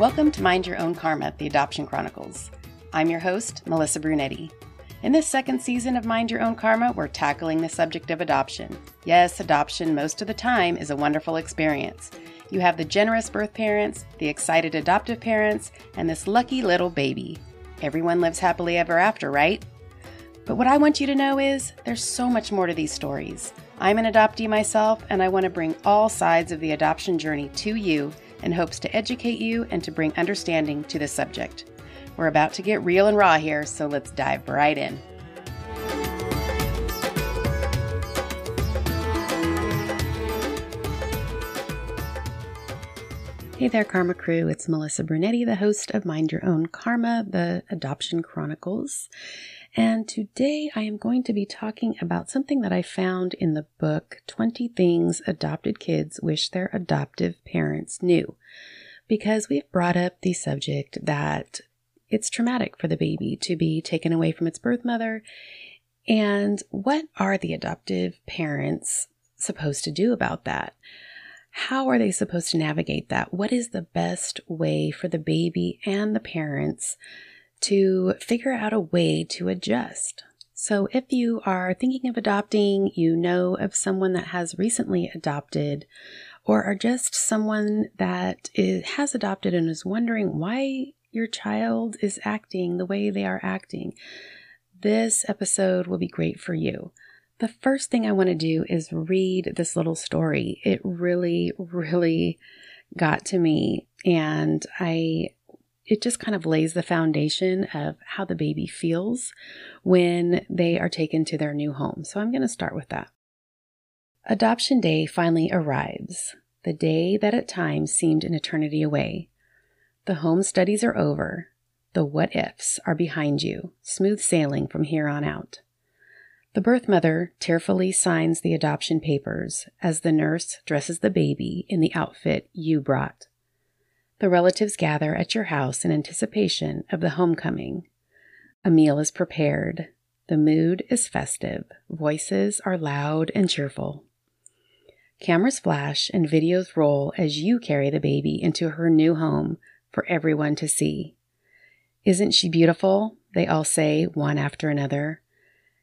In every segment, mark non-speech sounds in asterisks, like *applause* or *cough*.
Welcome to Mind Your Own Karma, the Adoption Chronicles. I'm your host, Melissa Brunetti. In this second season of Mind Your Own Karma, we're tackling the subject of adoption. Yes, adoption most of the time is a wonderful experience. You have the generous birth parents, the excited adoptive parents, and this lucky little baby. Everyone lives happily ever after, right? But what I want you to know is there's so much more to these stories. I'm an adoptee myself, and I want to bring all sides of the adoption journey to you in hopes to educate you and to bring understanding to the subject. We're about to get real and raw here, so let's dive right in. Hey there, Karma Crew. It's Melissa Brunetti, the host of Mind Your Own Karma, the Adoption Chronicles. And today I am going to be talking about something that I found in the book 20 Things Adopted Kids Wish Their Adoptive Parents Knew. Because we've brought up the subject that it's traumatic for the baby to be taken away from its birth mother. And what are the adoptive parents supposed to do about that? How are they supposed to navigate that? What is the best way for the baby and the parents to figure out a way to adjust. So, if you are thinking of adopting, you know of someone that has recently adopted, or are just someone that is, has adopted and is wondering why your child is acting the way they are acting, this episode will be great for you. The first thing I want to do is read this little story. It really, really got to me, and I it just kind of lays the foundation of how the baby feels when they are taken to their new home. So I'm going to start with that. Adoption day finally arrives, the day that at times seemed an eternity away. The home studies are over. The what ifs are behind you, smooth sailing from here on out. The birth mother tearfully signs the adoption papers as the nurse dresses the baby in the outfit you brought. The relatives gather at your house in anticipation of the homecoming. A meal is prepared. The mood is festive. Voices are loud and cheerful. Cameras flash and videos roll as you carry the baby into her new home for everyone to see. Isn't she beautiful? They all say one after another.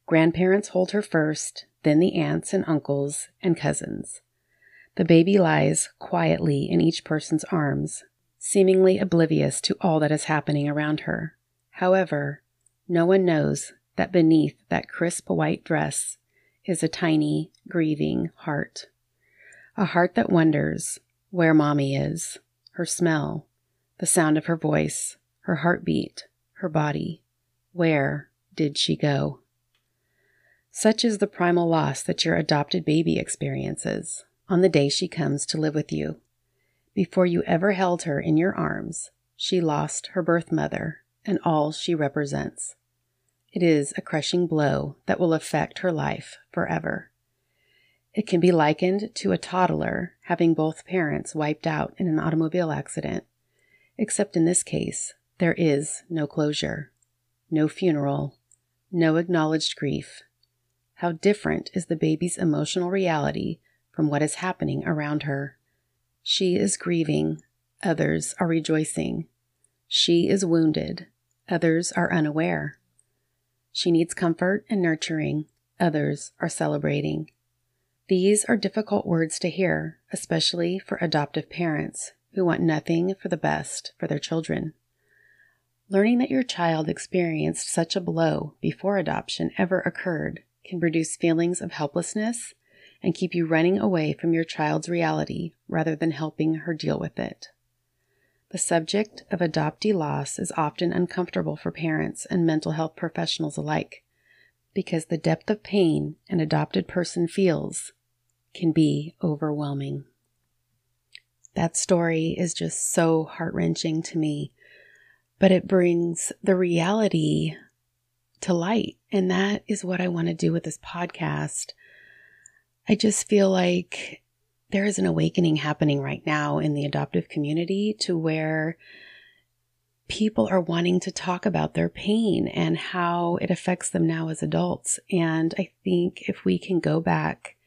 Grandparents hold her first, then the aunts and uncles and cousins. The baby lies quietly in each person's arms, seemingly oblivious to all that is happening around her. However, no one knows that beneath that crisp white dress is a tiny, grieving heart. A heart that wonders where mommy is, her smell, the sound of her voice, her heartbeat, her body. Where did she go? Such is the primal loss that your adopted baby experiences on the day she comes to live with you. Before you ever held her in your arms, she lost her birth mother and all she represents. It is a crushing blow that will affect her life forever. It can be likened to a toddler having both parents wiped out in an automobile accident, except in this case, there is no closure, no funeral, no acknowledged grief. How different is the baby's emotional reality from what is happening around her? She is grieving, others are rejoicing. She is wounded, others are unaware. She needs comfort and nurturing, others are celebrating. These are difficult words to hear, especially for adoptive parents who want nothing for the best for their children. Learning that your child experienced such a blow before adoption ever occurred can produce feelings of helplessness and keep you running away from your child's reality rather than helping her deal with it. The subject of adoptee loss is often uncomfortable for parents and mental health professionals alike because the depth of pain an adopted person feels can be overwhelming. That story is just so heart wrenching to me, but it brings the reality to light. And that is what I want to do with this podcast I just feel like there is an awakening happening right now in the adoptive community to where people are wanting to talk about their pain and how it affects them now as adults. And I think if we can go back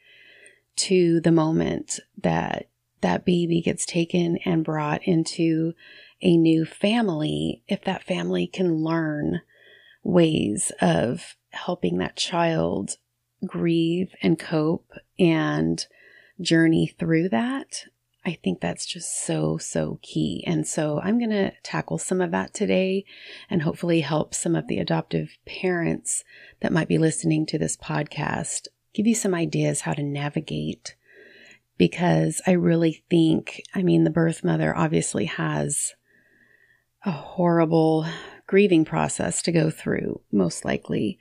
to the moment that that baby gets taken and brought into a new family if that family can learn ways of helping that child grieve and cope and journey through that. I think that's just so, so key. And so I'm going to tackle some of that today and hopefully help some of the adoptive parents that might be listening to this podcast give you some ideas how to navigate because I really think, I mean, the birth mother obviously has a horrible grieving process to go through, most likely.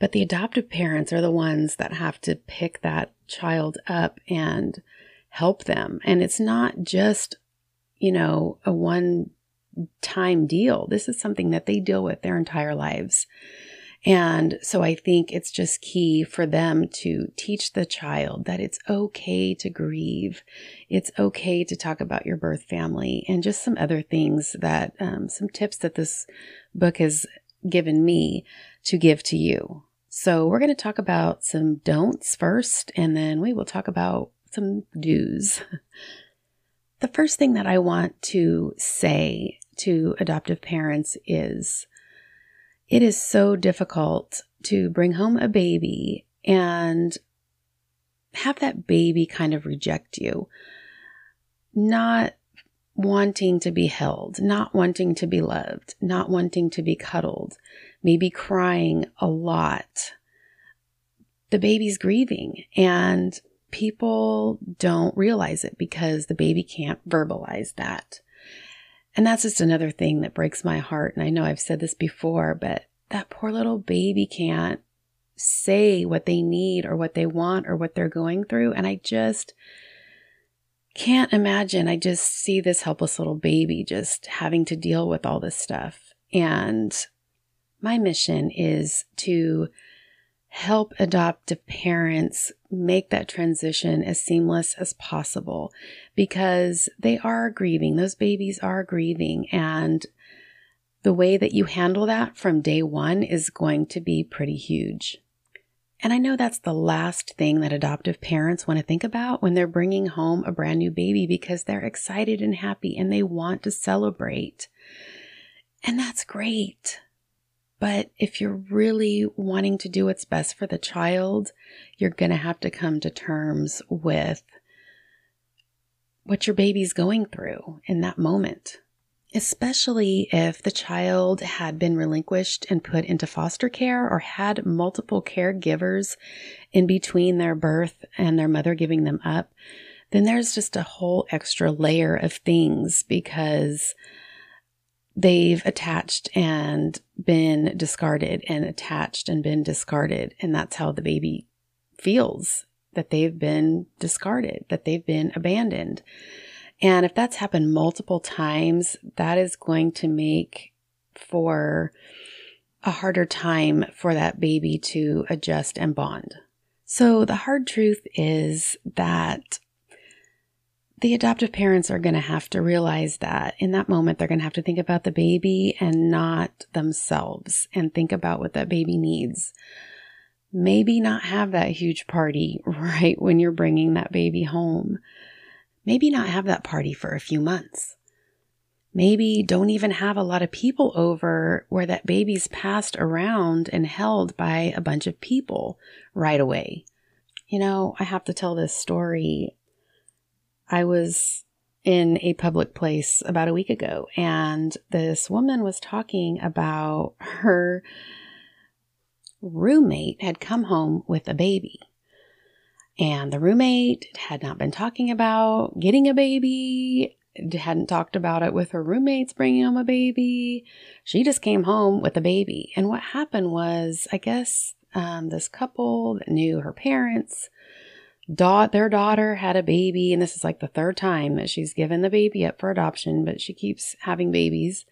But the adoptive parents are the ones that have to pick that child up and help them. And it's not just, you know, a one time deal. This is something that they deal with their entire lives. And so I think it's just key for them to teach the child that it's okay to grieve. It's okay to talk about your birth family and just some other things that, um, some tips that this book has given me to give to you. So we're going to talk about some don'ts first, and then we will talk about some do's. *laughs* the first thing that I want to say to adoptive parents is it is so difficult to bring home a baby and have that baby kind of reject you, not wanting to be held, not wanting to be loved, not wanting to be cuddled, maybe crying a lot. The baby's grieving and people don't realize it because the baby can't verbalize that. And that's just another thing that breaks my heart. And I know I've said this before, but that poor little baby can't say what they need or what they want or what they're going through. And I just can't imagine. I just see this helpless little baby just having to deal with all this stuff. And my mission is to help adoptive parents make that transition as seamless as possible because they are grieving. Those babies are grieving. And the way that you handle that from day one is going to be pretty huge. And I know that's the last thing that adoptive parents want to think about when they're bringing home a brand new baby because they're excited and happy and they want to celebrate. And that's great. But if you're really wanting to do what's best for the child, you're going to have to come to terms with what your baby's going through in that moment. Especially if the child had been relinquished and put into foster care or had multiple caregivers in between their birth and their mother giving them up, then there's just a whole extra layer of things because they've attached and been discarded and attached and been discarded. And that's how the baby feels that they've been discarded, that they've been abandoned. And if that's happened multiple times, that is going to make for a harder time for that baby to adjust and bond. So the hard truth is that the adoptive parents are going to have to realize that in that moment, they're going to have to think about the baby and not themselves and think about what that baby needs. Maybe not have that huge party *laughs* right when you're bringing that baby home. Maybe not have that party for a few months. Maybe don't even have a lot of people over where that baby's passed around and held by a bunch of people right away. You know, I have to tell this story I was in a public place about a week ago, and this woman was talking about her roommate had come home with a baby. And the roommate had not been talking about getting a baby, hadn't talked about it with her roommates bringing home a baby. She just came home with a baby. And what happened was, I guess um, this couple that knew her parents da- their daughter had a baby, and this is like the third time that she's given the baby up for adoption, but she keeps having babies.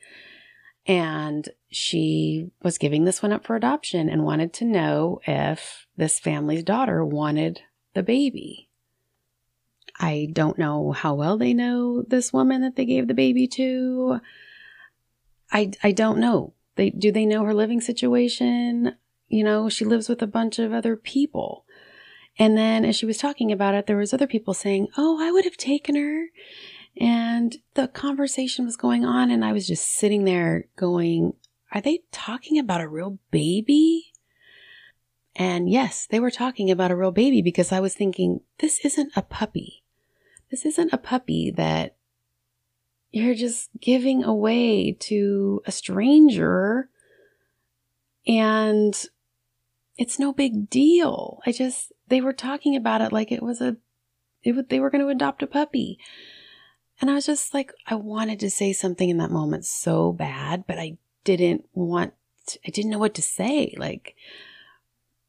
And she was giving this one up for adoption and wanted to know if this family's daughter wanted the baby. I don't know how well they know this woman that they gave the baby to. I, I don't know. They do they know her living situation? You know, she lives with a bunch of other people. And then as she was talking about it, there was other people saying, "Oh, I would have taken her." And the conversation was going on, and I was just sitting there going, Are they talking about a real baby? And yes, they were talking about a real baby because I was thinking, This isn't a puppy. This isn't a puppy that you're just giving away to a stranger and it's no big deal. I just, they were talking about it like it was a, it, would, they were going to adopt a puppy. And I was just like, I wanted to say something in that moment so bad, but I didn't want, to, I didn't know what to say. Like,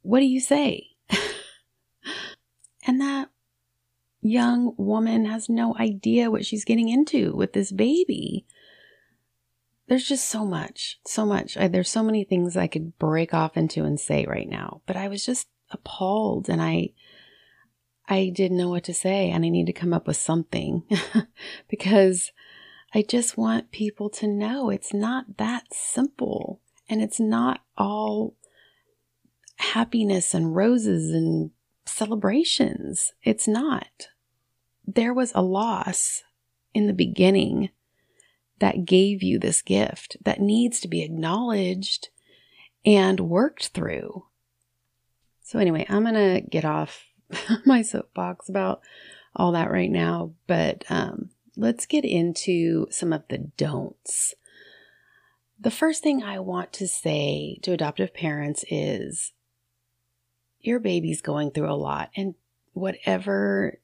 what do you say? *laughs* and that young woman has no idea what she's getting into with this baby. There's just so much, so much. I, there's so many things I could break off into and say right now, but I was just appalled and I, I didn't know what to say and I need to come up with something *laughs* because I just want people to know it's not that simple and it's not all happiness and roses and celebrations. It's not. There was a loss in the beginning that gave you this gift that needs to be acknowledged and worked through. So, anyway, I'm going to get off *laughs* my soapbox about all that right now, but um, let's get into some of the don'ts. The first thing I want to say to adoptive parents is your baby's going through a lot, and whatever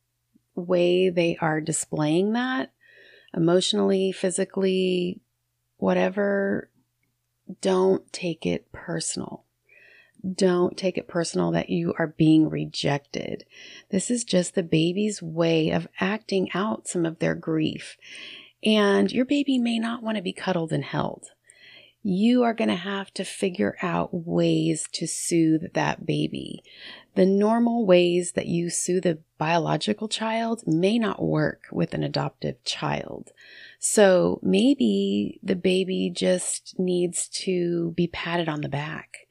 way they are displaying that emotionally, physically, whatever, don't take it personal. Don't take it personal that you are being rejected. This is just the baby's way of acting out some of their grief. And your baby may not want to be cuddled and held. You are going to have to figure out ways to soothe that baby. The normal ways that you soothe a biological child may not work with an adoptive child. So maybe the baby just needs to be patted on the back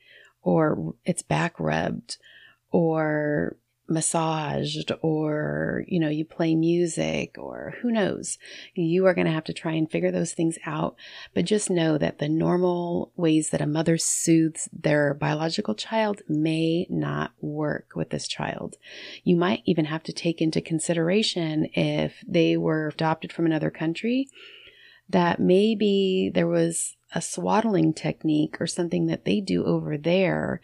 or its back rubbed or massaged or you know you play music or who knows? You are going to have to try and figure those things out. But just know that the normal ways that a mother soothes their biological child may not work with this child. You might even have to take into consideration if they were adopted from another country that maybe there was a swaddling technique or something that they do over there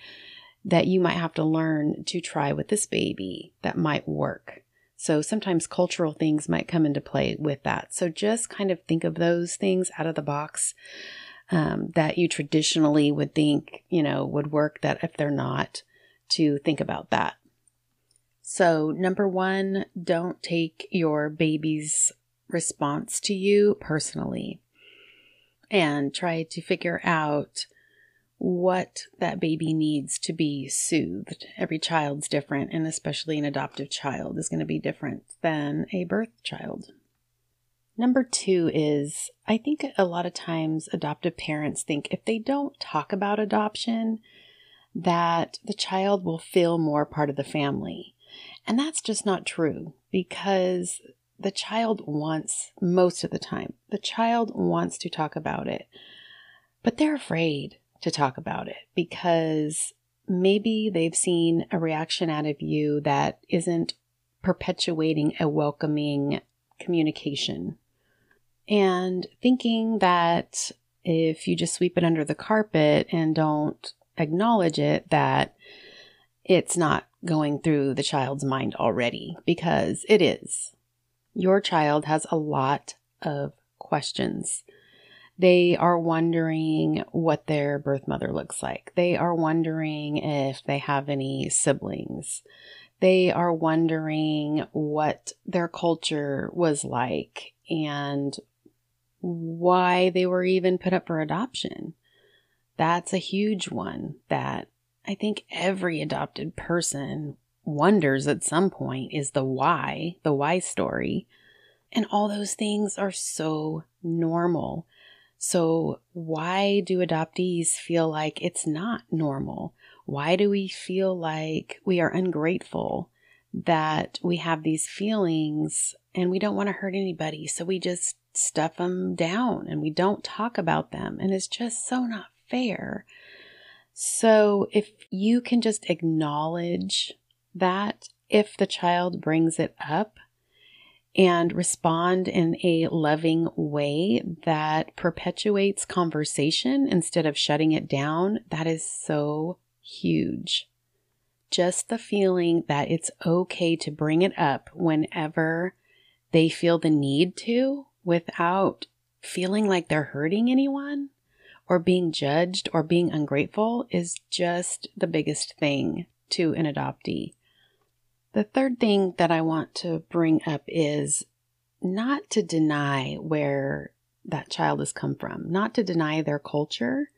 that you might have to learn to try with this baby that might work. So sometimes cultural things might come into play with that. So just kind of think of those things out of the box um, that you traditionally would think, you know, would work that if they're not, to think about that. So, number one, don't take your baby's response to you personally and try to figure out what that baby needs to be soothed. Every child's different, and especially an adoptive child is going to be different than a birth child. Number two is I think a lot of times adoptive parents think if they don't talk about adoption, that the child will feel more part of the family. And that's just not true because the child wants, most of the time, the child wants to talk about it, but they're afraid to talk about it because maybe they've seen a reaction out of you that isn't perpetuating a welcoming communication. And thinking that if you just sweep it under the carpet and don't acknowledge it, that it's not going through the child's mind already, because it is. Your child has a lot of questions. They are wondering what their birth mother looks like. They are wondering if they have any siblings. They are wondering what their culture was like and why they were even put up for adoption. That's a huge one that I think every adopted person wonders at some point is the why, the why story. And all those things are so normal. So, why do adoptees feel like it's not normal? Why do we feel like we are ungrateful that we have these feelings and we don't want to hurt anybody. So we just stuff them down and we don't talk about them. And it's just so not fair. So if you can just acknowledge that if the child brings it up and respond in a loving way that perpetuates conversation instead of shutting it down, that is so huge. Just the feeling that it's okay to bring it up whenever they feel the need to without feeling like they're hurting anyone or being judged or being ungrateful is just the biggest thing to an adoptee. The third thing that I want to bring up is not to deny where that child has come from, not to deny their culture.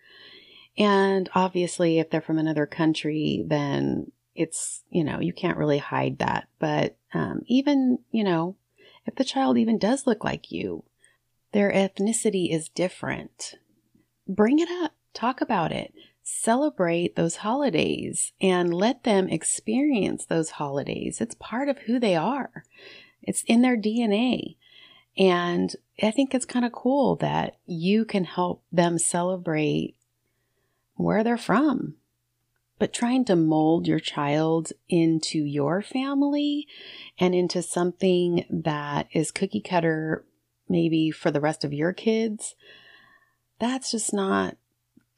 And obviously, if they're from another country, then it's, you know, you can't really hide that. But um, even, you know, if the child even does look like you, their ethnicity is different. Bring it up, talk about it, celebrate those holidays, and let them experience those holidays. It's part of who they are, it's in their DNA. And I think it's kind of cool that you can help them celebrate where they're from. But trying to mold your child into your family and into something that is cookie cutter, maybe for the rest of your kids, that's just not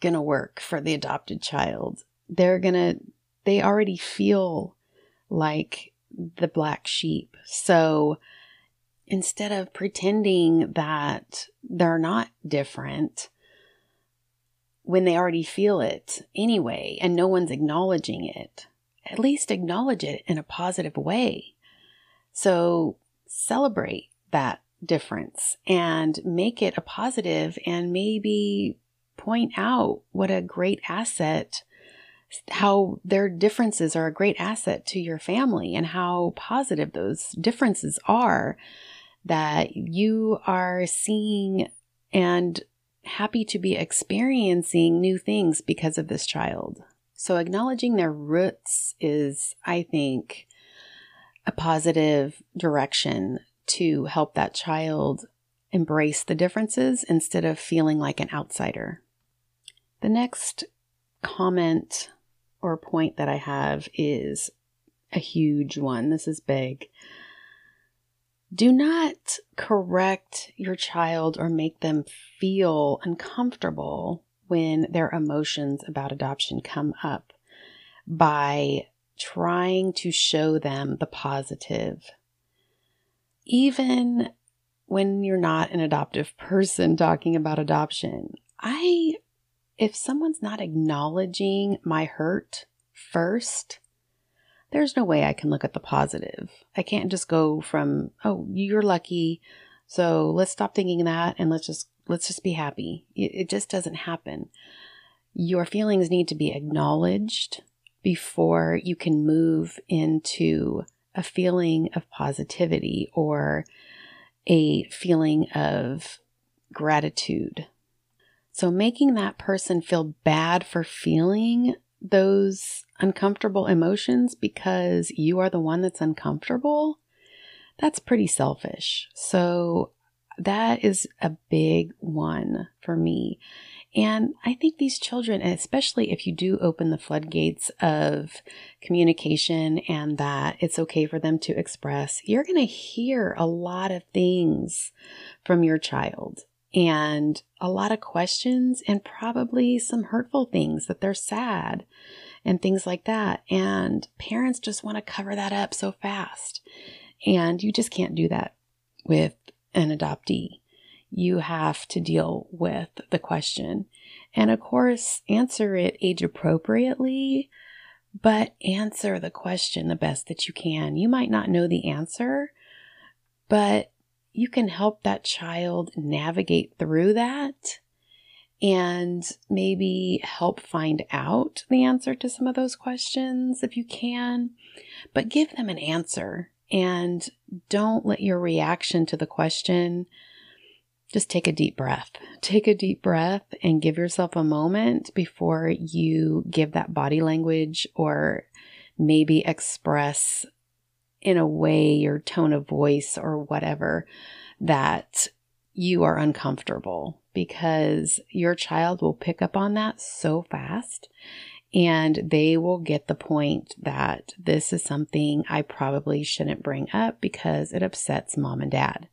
going to work for the adopted child. They're going to, they already feel like the black sheep. So instead of pretending that they're not different, when they already feel it anyway and no one's acknowledging it, at least acknowledge it in a positive way. So celebrate that difference and make it a positive and maybe point out what a great asset how their differences are a great asset to your family and how positive those differences are that you are seeing and happy to be experiencing new things because of this child. So, acknowledging their roots is, I think, a positive direction to help that child embrace the differences instead of feeling like an outsider. The next comment or point that I have is a huge one. This is big. Do not correct your child or make them feel uncomfortable when their emotions about adoption come up by trying to show them the positive. Even when you're not an adoptive person talking about adoption, I, if someone's not acknowledging my hurt first, there's no way I can look at the positive. I can't just go from, oh, you're lucky. So let's stop thinking that and let's just, let's just be happy. It, just doesn't happen. Your feelings need to be acknowledged before you can move into a feeling of positivity or a feeling of gratitude. So making that person feel bad for feeling those uncomfortable emotions because you are the one that's uncomfortable, that's pretty selfish. So that is a big one for me. And I think these children, especially if you do open the floodgates of communication and that it's okay for them to express, you're going to hear a lot of things from your child and a lot of questions and probably some hurtful things that they're sad and things like that. And parents just want to cover that up so fast. And you just can't do that with an adoptee. You have to deal with the question. And of course, answer it age appropriately, but answer the question the best that you can. You might not know the answer, but you can help that child navigate through that and maybe help find out the answer to some of those questions if you can, but give them an answer and don't let your reaction to the question just take a deep breath. *laughs* Take a deep breath and give yourself a moment before you give that body language or maybe express in a way, your tone of voice or whatever, that you are uncomfortable because your child will pick up on that so fast and they will get the point that this is something I probably shouldn't bring up because it upsets mom and dad.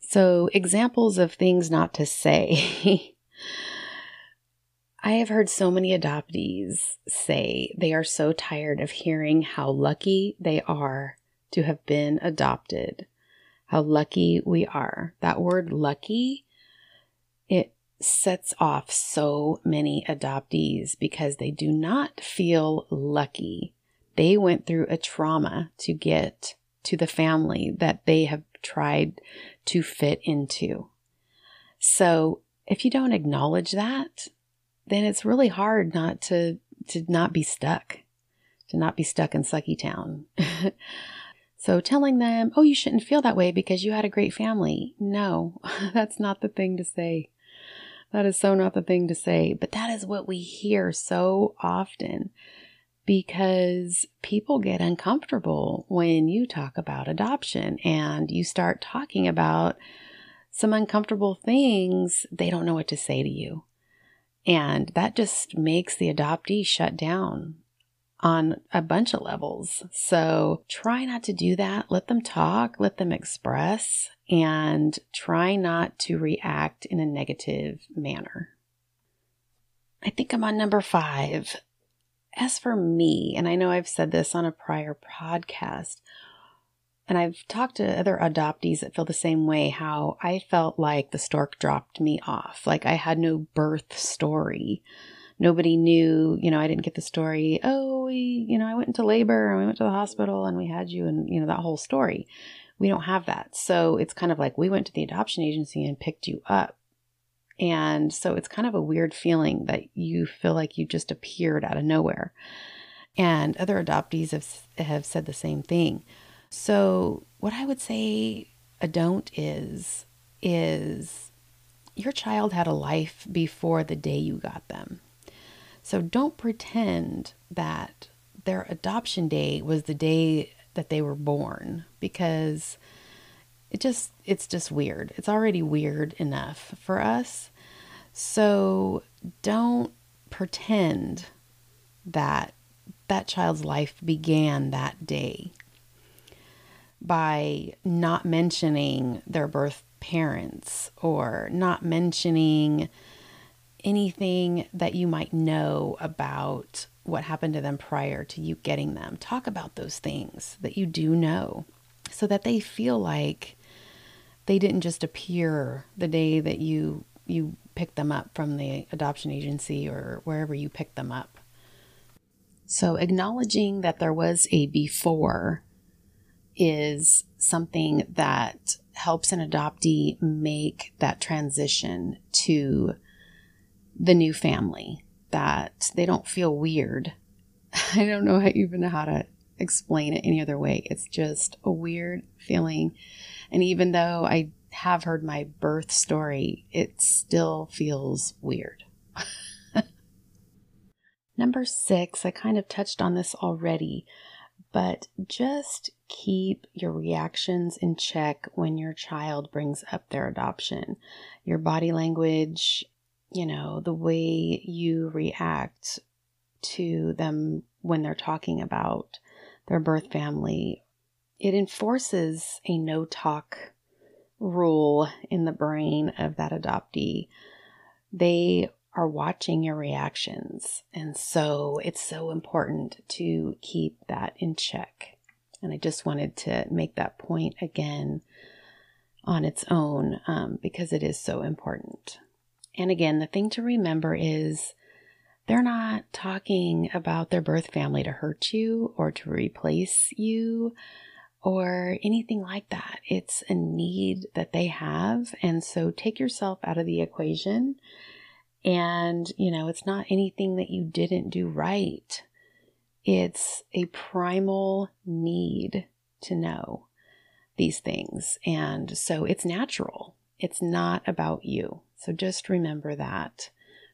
So, examples of things not to say. *laughs* I have heard so many adoptees say they are so tired of hearing how lucky they are to have been adopted. How lucky we are. That word lucky, it sets off so many adoptees because they do not feel lucky. They went through a trauma to get to the family that they have tried to fit into. So if you don't acknowledge that, then it's really hard not to to not be stuck, to not be stuck in sucky town. *laughs* so telling them, "Oh, you shouldn't feel that way because you had a great family." No, *laughs* that's not the thing to say. That is so not the thing to say, but that is what we hear so often because people get uncomfortable when you talk about adoption and you start talking about some uncomfortable things, they don't know what to say to you. And that just makes the adoptee shut down on a bunch of levels. So try not to do that. Let them talk, let them express, and try not to react in a negative manner. I think I'm on number five. As for me, and I know I've said this on a prior podcast, and I've talked to other adoptees that feel the same way how I felt like the stork dropped me off. Like I had no birth story. Nobody knew, you know, I didn't get the story, oh, we, you know, I went into labor and we went to the hospital and we had you and, you know, that whole story. We don't have that. So it's kind of like we went to the adoption agency and picked you up. And so it's kind of a weird feeling that you feel like you just appeared out of nowhere. And other adoptees have, have said the same thing. So, what I would say a don't is, is your child had a life before the day you got them. So, don't pretend that their adoption day was the day that they were born because it just it's just weird. It's already weird enough for us. So don't pretend that that child's life began that day by not mentioning their birth parents or not mentioning anything that you might know about what happened to them prior to you getting them. Talk about those things that you do know so that they feel like they didn't just appear the day that you you picked them up from the adoption agency or wherever you picked them up. So acknowledging that there was a before is something that helps an adoptee make that transition to the new family that they don't feel weird. *laughs* I don't know how, even how to explain it any other way. It's just a weird feeling. And even though I have heard my birth story, it still feels weird. *laughs* Number six, I kind of touched on this already, but just keep your reactions in check when your child brings up their adoption. Your body language, you know, the way you react to them when they're talking about their birth family, it enforces a no talk rule in the brain of that adoptee. They are watching your reactions. And so it's so important to keep that in check. And I just wanted to make that point again on its own um, because it is so important. And again, the thing to remember is they're not talking about their birth family to hurt you or to replace you or anything like that. It's a need that they have. And so take yourself out of the equation. And, you know, it's not anything that you didn't do right. It's a primal need to know these things. And so it's natural. It's not about you. So just remember that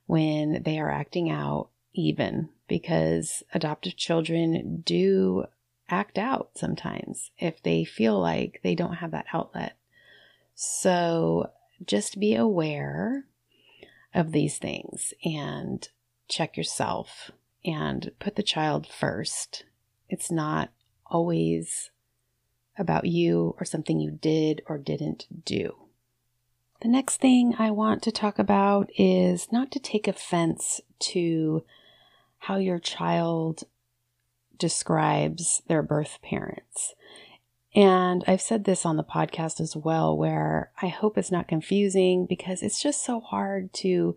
when they are acting out, even because adoptive children do act out sometimes if they feel like they don't have that outlet. So just be aware of these things and check yourself and put the child first. It's not always about you or something you did or didn't do. The next thing I want to talk about is not to take offense to how your child describes their birth parents. And I've said this on the podcast as well, where I hope it's not confusing because it's just so hard to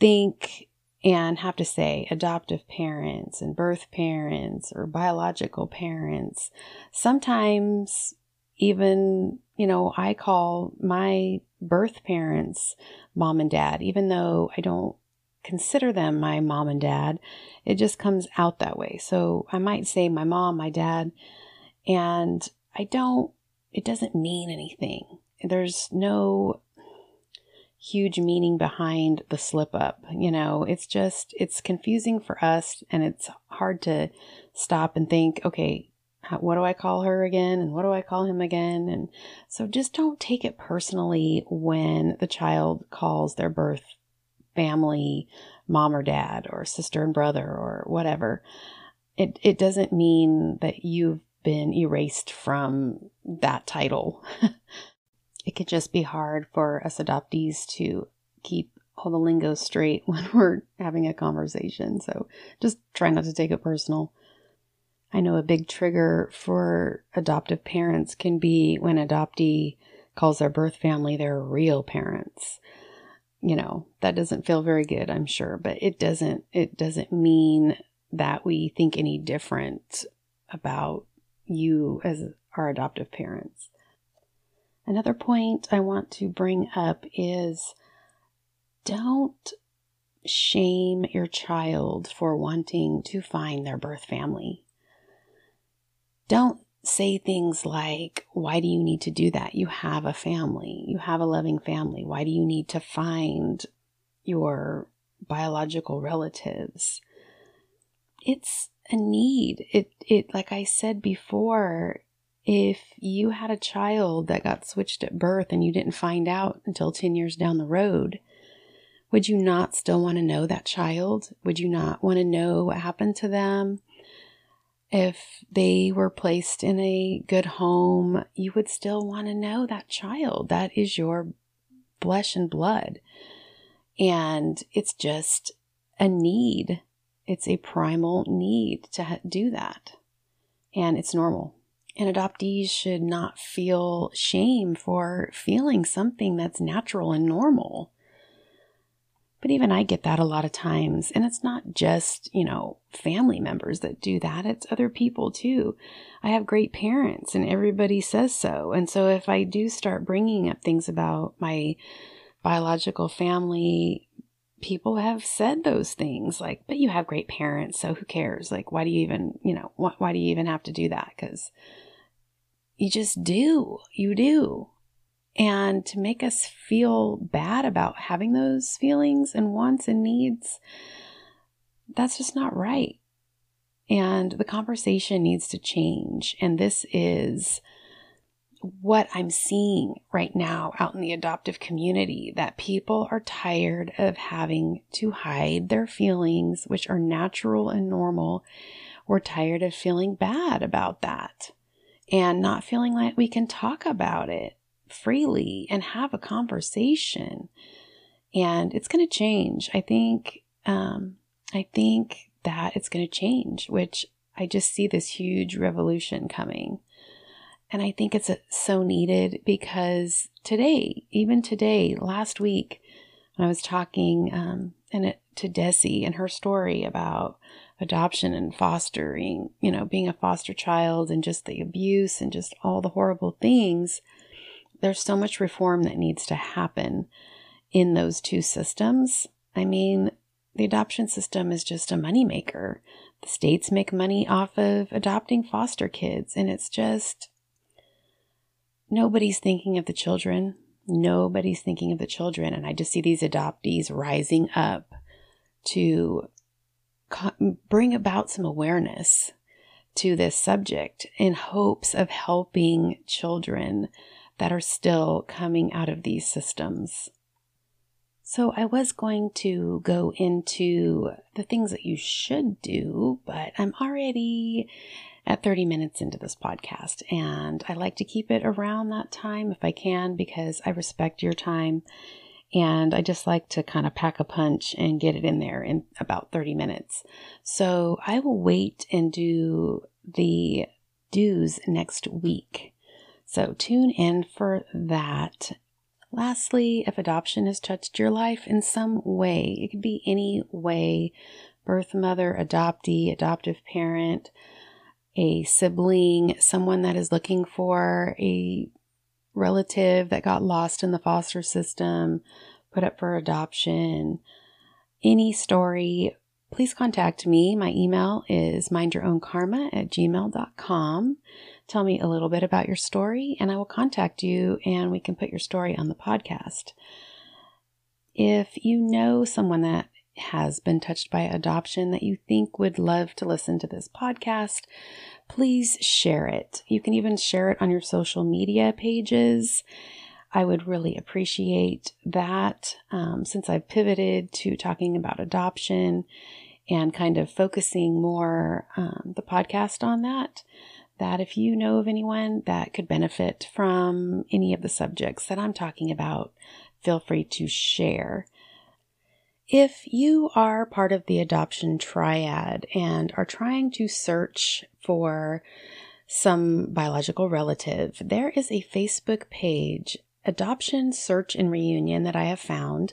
think and have to say adoptive parents and birth parents or biological parents. Sometimes, even, you know, I call my birth parents mom and dad, even though I don't consider them my mom and dad. It just comes out that way. So I might say my mom, my dad, and I don't, it doesn't mean anything. There's no huge meaning behind the slip up. You know, it's just, it's confusing for us and it's hard to stop and think, okay, what do I call her again? And what do I call him again? And so just don't take it personally when the child calls their birth family mom or dad or sister and brother or whatever. It, it doesn't mean that you've been erased from that title. *laughs* it could just be hard for us adoptees to keep all the lingo straight *laughs* when we're having a conversation. So just try not to take it personal. I know a big trigger for adoptive parents can be when adoptee calls their birth family their real parents. You know, that doesn't feel very good, I'm sure, but it doesn't it doesn't mean that we think any different about you as our adoptive parents. Another point I want to bring up is don't shame your child for wanting to find their birth family. Don't say things like, Why do you need to do that? You have a family, you have a loving family. Why do you need to find your biological relatives? It's a need. It it like I said before, if you had a child that got switched at birth and you didn't find out until 10 years down the road, would you not still want to know that child? Would you not want to know what happened to them? If they were placed in a good home, you would still want to know that child. That is your flesh and blood. And it's just a need it's a primal need to do that. And it's normal. And adoptees should not feel shame for feeling something that's natural and normal. But even I get that a lot of times. And it's not just, you know, family members that do that, it's other people too. I have great parents and everybody says so. And so if I do start bringing up things about my biological family people have said those things like, but you have great parents, so who cares? Like, why do you even, you know, why, why do you even have to do that? Because you just do. You do. And to make us feel bad about having those feelings and wants and needs, that's just not right. And the conversation needs to change. And this is what I'm seeing right now out in the adoptive community that people are tired of having to hide their feelings, which are natural and normal. We're tired of feeling bad about that and not feeling like we can talk about it freely and have a conversation. And it's going to change. I think, um, I think that it's going to change, which I just see this huge revolution coming. And I think it's so needed because today, even today, last week, when I was talking um, and it, to Desi and her story about adoption and fostering, you know, being a foster child and just the abuse and just all the horrible things, there's so much reform that needs to happen in those two systems. I mean, the adoption system is just a moneymaker. The states make money off of adopting foster kids, and it's just nobody's thinking of the children. Nobody's thinking of the children. And I just see these adoptees rising up to bring about some awareness, to this subject in hopes of helping children that are still coming out of these systems. So I was going to go into the things that you should do, but I'm already at 30 minutes into this podcast and I like to keep it around that time if I can because I respect your time and I just like to kind of pack a punch and get it in there in about 30 minutes. So I will wait and do the do's next week. So tune in for that Lastly, if adoption has touched your life in some way, it could be any way birth mother, adoptee, adoptive parent, a sibling, someone that is looking for a relative that got lost in the foster system, put up for adoption, any story, please contact me. My email is mindyourownkarma at gmail.com. Tell me a little bit about your story, and I will contact you and we can put your story on the podcast. If you know someone that has been touched by adoption that you think would love to listen to this podcast, please share it. You can even share it on your social media pages. I would really appreciate that um, since I've pivoted to talking about adoption and kind of focusing more um, the podcast on that that if you know of anyone that could benefit from any of the subjects that I'm talking about, feel free to share. If you are part of the adoption triad and are trying to search for some biological relative, there is a Facebook page, Adoption Search and Reunion, that I have found,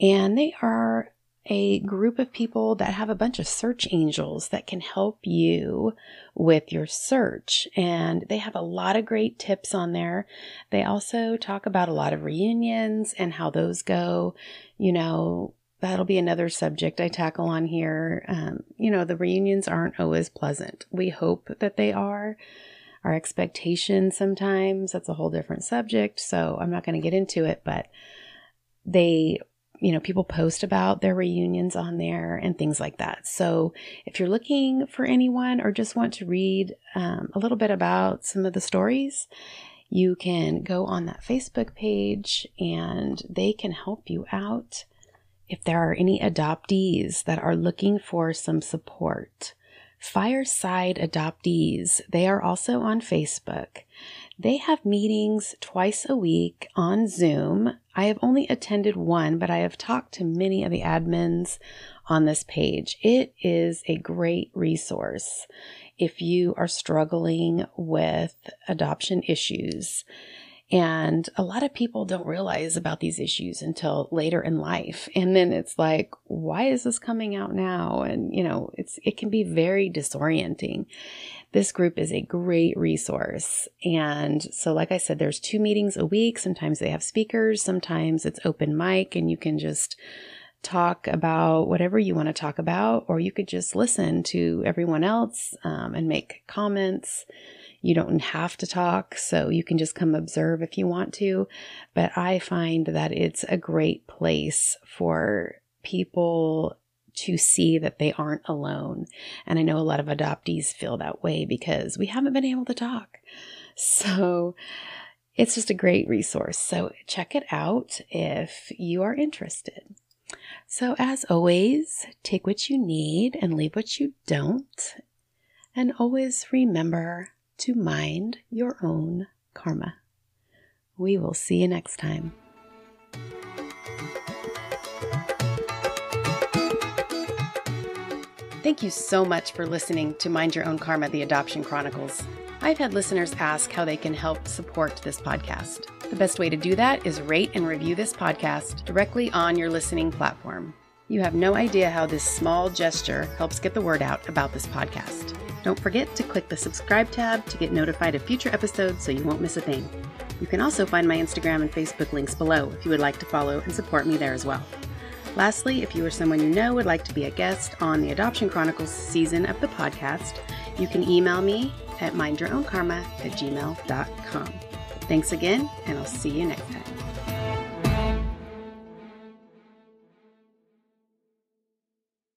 and they are a group of people that have a bunch of search angels that can help you with your search. And they have a lot of great tips on there. They also talk about a lot of reunions and how those go. You know, that'll be another subject I tackle on here. Um, you know, the reunions aren't always pleasant. We hope that they are. Our expectations sometimes, that's a whole different subject. So I'm not going to get into it, but they you know, people post about their reunions on there and things like that. So if you're looking for anyone or just want to read um, a little bit about some of the stories, you can go on that Facebook page and they can help you out if there are any adoptees that are looking for some support. Fireside Adoptees, they are also on Facebook. They have meetings twice a week on Zoom. I have only attended one, but I have talked to many of the admins on this page. It is a great resource if you are struggling with adoption issues. And a lot of people don't realize about these issues until later in life. And then it's like, why is this coming out now? And, you know, it's, it can be very disorienting. This group is a great resource. And so, like I said, there's two meetings a week. Sometimes they have speakers, sometimes it's open mic, and you can just talk about whatever you want to talk about, or you could just listen to everyone else um, and make comments. You don't have to talk, so you can just come observe if you want to. But I find that it's a great place for people to see that they aren't alone. And I know a lot of adoptees feel that way because we haven't been able to talk. *laughs* So it's just a great resource. So check it out if you are interested. So, as always, take what you need and leave what you don't. And always remember to mind your own karma. We will see you next time. Thank you so much for listening to Mind Your Own Karma, the Adoption Chronicles. I've had listeners ask how they can help support this podcast. The best way to do that is rate and review this podcast directly on your listening platform. You have no idea how this small gesture helps get the word out about this podcast. Don't forget to click the subscribe tab to get notified of future episodes so you won't miss a thing. You can also find my Instagram and Facebook links below if you would like to follow and support me there as well. Lastly, if you or someone you know would like to be a guest on the Adoption Chronicles season of the podcast, you can email me at mindyourownkarma at gmail.com. Thanks again, and I'll see you next time.